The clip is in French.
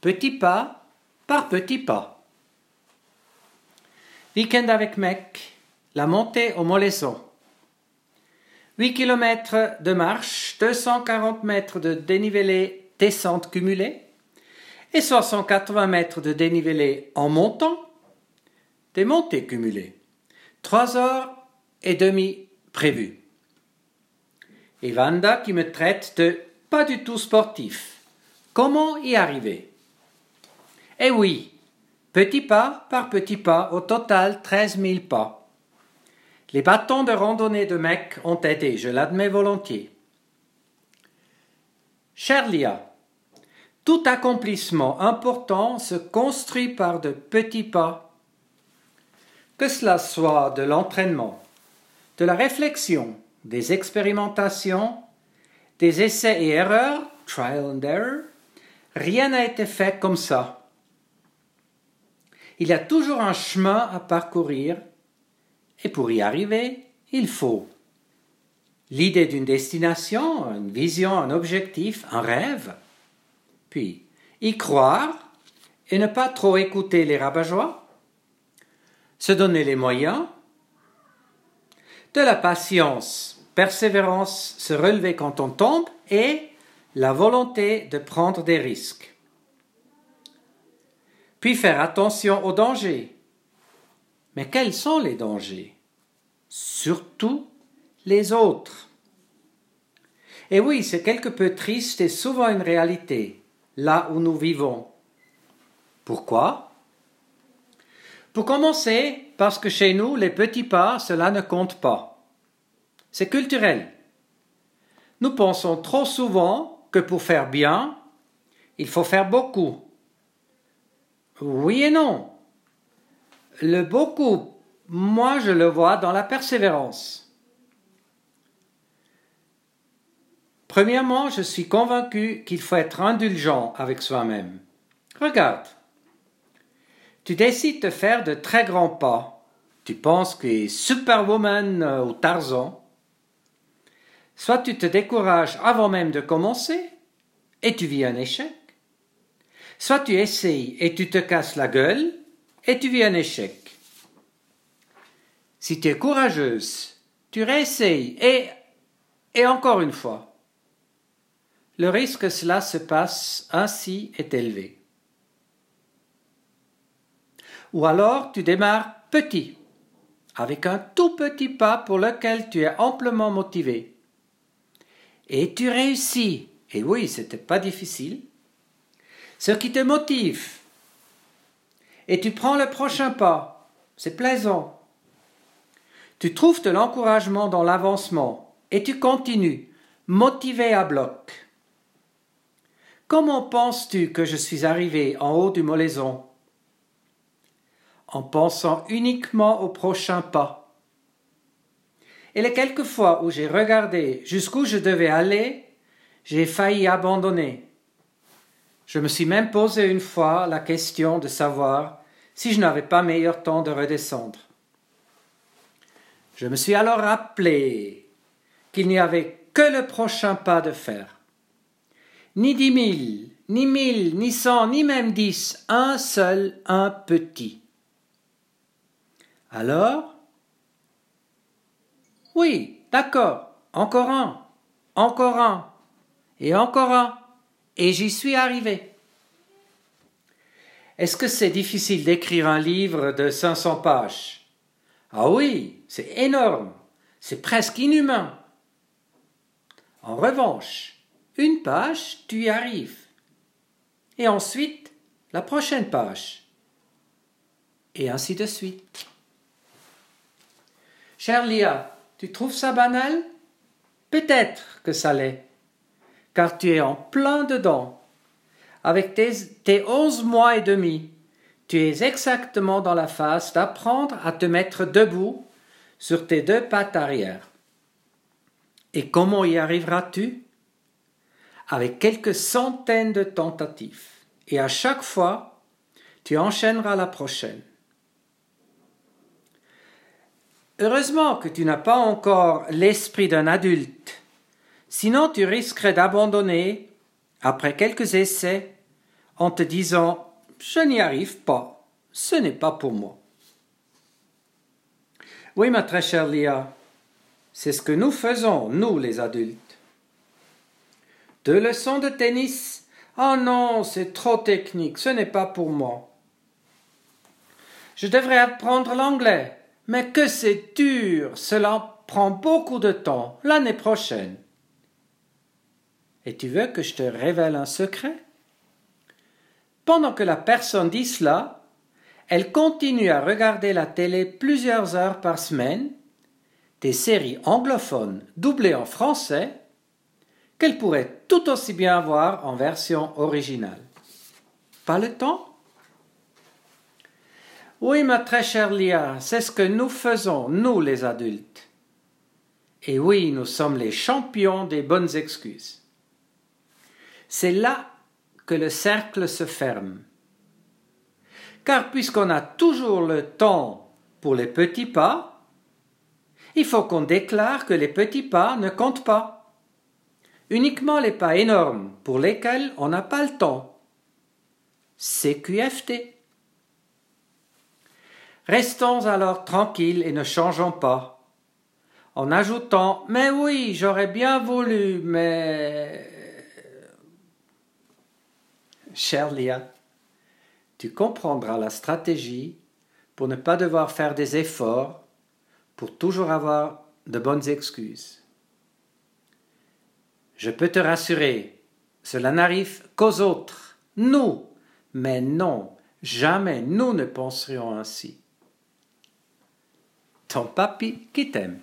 petit pas par petit pas. Week-end avec mec, la montée au Molaison. 8 km de marche, 240 mètres de dénivelé descente cumulée et 680 mètres de dénivelé en montant, des montées cumulées. 3 heures et demie prévues. Et Vanda qui me traite de pas du tout sportif. Comment y arriver? Eh oui, petit pas par petit pas, au total 13 000 pas. Les bâtons de randonnée de Mec ont aidé, je l'admets volontiers. Cher Lia, tout accomplissement important se construit par de petits pas. Que cela soit de l'entraînement, de la réflexion, des expérimentations, des essais et erreurs, trial and error, rien n'a été fait comme ça. Il y a toujours un chemin à parcourir. Et pour y arriver, il faut l'idée d'une destination, une vision, un objectif, un rêve, puis y croire et ne pas trop écouter les rabat se donner les moyens, de la patience, persévérance, se relever quand on tombe et la volonté de prendre des risques. Puis faire attention aux dangers. Mais quels sont les dangers? Surtout les autres. Et oui, c'est quelque peu triste et souvent une réalité, là où nous vivons. Pourquoi? Pour commencer, parce que chez nous, les petits pas, cela ne compte pas. C'est culturel. Nous pensons trop souvent que pour faire bien, il faut faire beaucoup. Oui et non. Le beaucoup, moi je le vois dans la persévérance. Premièrement, je suis convaincu qu'il faut être indulgent avec soi-même. Regarde, tu décides de faire de très grands pas. Tu penses que Superwoman euh, ou Tarzan. Soit tu te décourages avant même de commencer et tu vis un échec. Soit tu essayes et tu te casses la gueule et tu vis un échec. Si tu es courageuse, tu réessayes et, et encore une fois le risque que cela se passe ainsi est élevé. Ou alors tu démarres petit, avec un tout petit pas pour lequel tu es amplement motivé. Et tu réussis. Et oui, c'était pas difficile. Ce qui te motive. Et tu prends le prochain pas. C'est plaisant. Tu trouves de l'encouragement dans l'avancement et tu continues, motivé à bloc. Comment penses-tu que je suis arrivé en haut du Molaison? En pensant uniquement au prochain pas. Et les quelques fois où j'ai regardé jusqu'où je devais aller, j'ai failli abandonner. Je me suis même posé une fois la question de savoir si je n'avais pas meilleur temps de redescendre. Je me suis alors rappelé qu'il n'y avait que le prochain pas de faire ni dix mille, ni mille, ni cent, ni même dix, un seul, un petit. Alors? Oui, d'accord, encore un, encore un, et encore un, et j'y suis arrivé. Est-ce que c'est difficile d'écrire un livre de 500 pages? Ah oui, c'est énorme, c'est presque inhumain. En revanche, une page, tu y arrives. Et ensuite, la prochaine page. Et ainsi de suite. Cher Lia, tu trouves ça banal? Peut-être que ça l'est, car tu es en plein dedans. Avec tes, tes onze mois et demi, tu es exactement dans la phase d'apprendre à te mettre debout sur tes deux pattes arrière. Et comment y arriveras-tu? Avec quelques centaines de tentatives. Et à chaque fois, tu enchaîneras la prochaine. Heureusement que tu n'as pas encore l'esprit d'un adulte, sinon tu risquerais d'abandonner, après quelques essais, en te disant Je n'y arrive pas, ce n'est pas pour moi. Oui, ma très chère Lia, c'est ce que nous faisons, nous les adultes. Deux leçons de tennis Oh non, c'est trop technique, ce n'est pas pour moi. Je devrais apprendre l'anglais, mais que c'est dur, cela prend beaucoup de temps, l'année prochaine. Et tu veux que je te révèle un secret? Pendant que la personne dit cela, elle continue à regarder la télé plusieurs heures par semaine, des séries anglophones doublées en français, qu'elle pourrait tout aussi bien voir en version originale. Pas le temps? Oui, ma très chère Lia, c'est ce que nous faisons, nous les adultes. Et oui, nous sommes les champions des bonnes excuses. C'est là que le cercle se ferme. Car puisqu'on a toujours le temps pour les petits pas, il faut qu'on déclare que les petits pas ne comptent pas. Uniquement les pas énormes pour lesquels on n'a pas le temps. CQFT. Restons alors tranquilles et ne changeons pas, en ajoutant Mais oui, j'aurais bien voulu, mais. Cher Lia, tu comprendras la stratégie pour ne pas devoir faire des efforts, pour toujours avoir de bonnes excuses. Je peux te rassurer, cela n'arrive qu'aux autres, nous, mais non, jamais nous ne penserions ainsi ton papy qui t'aime.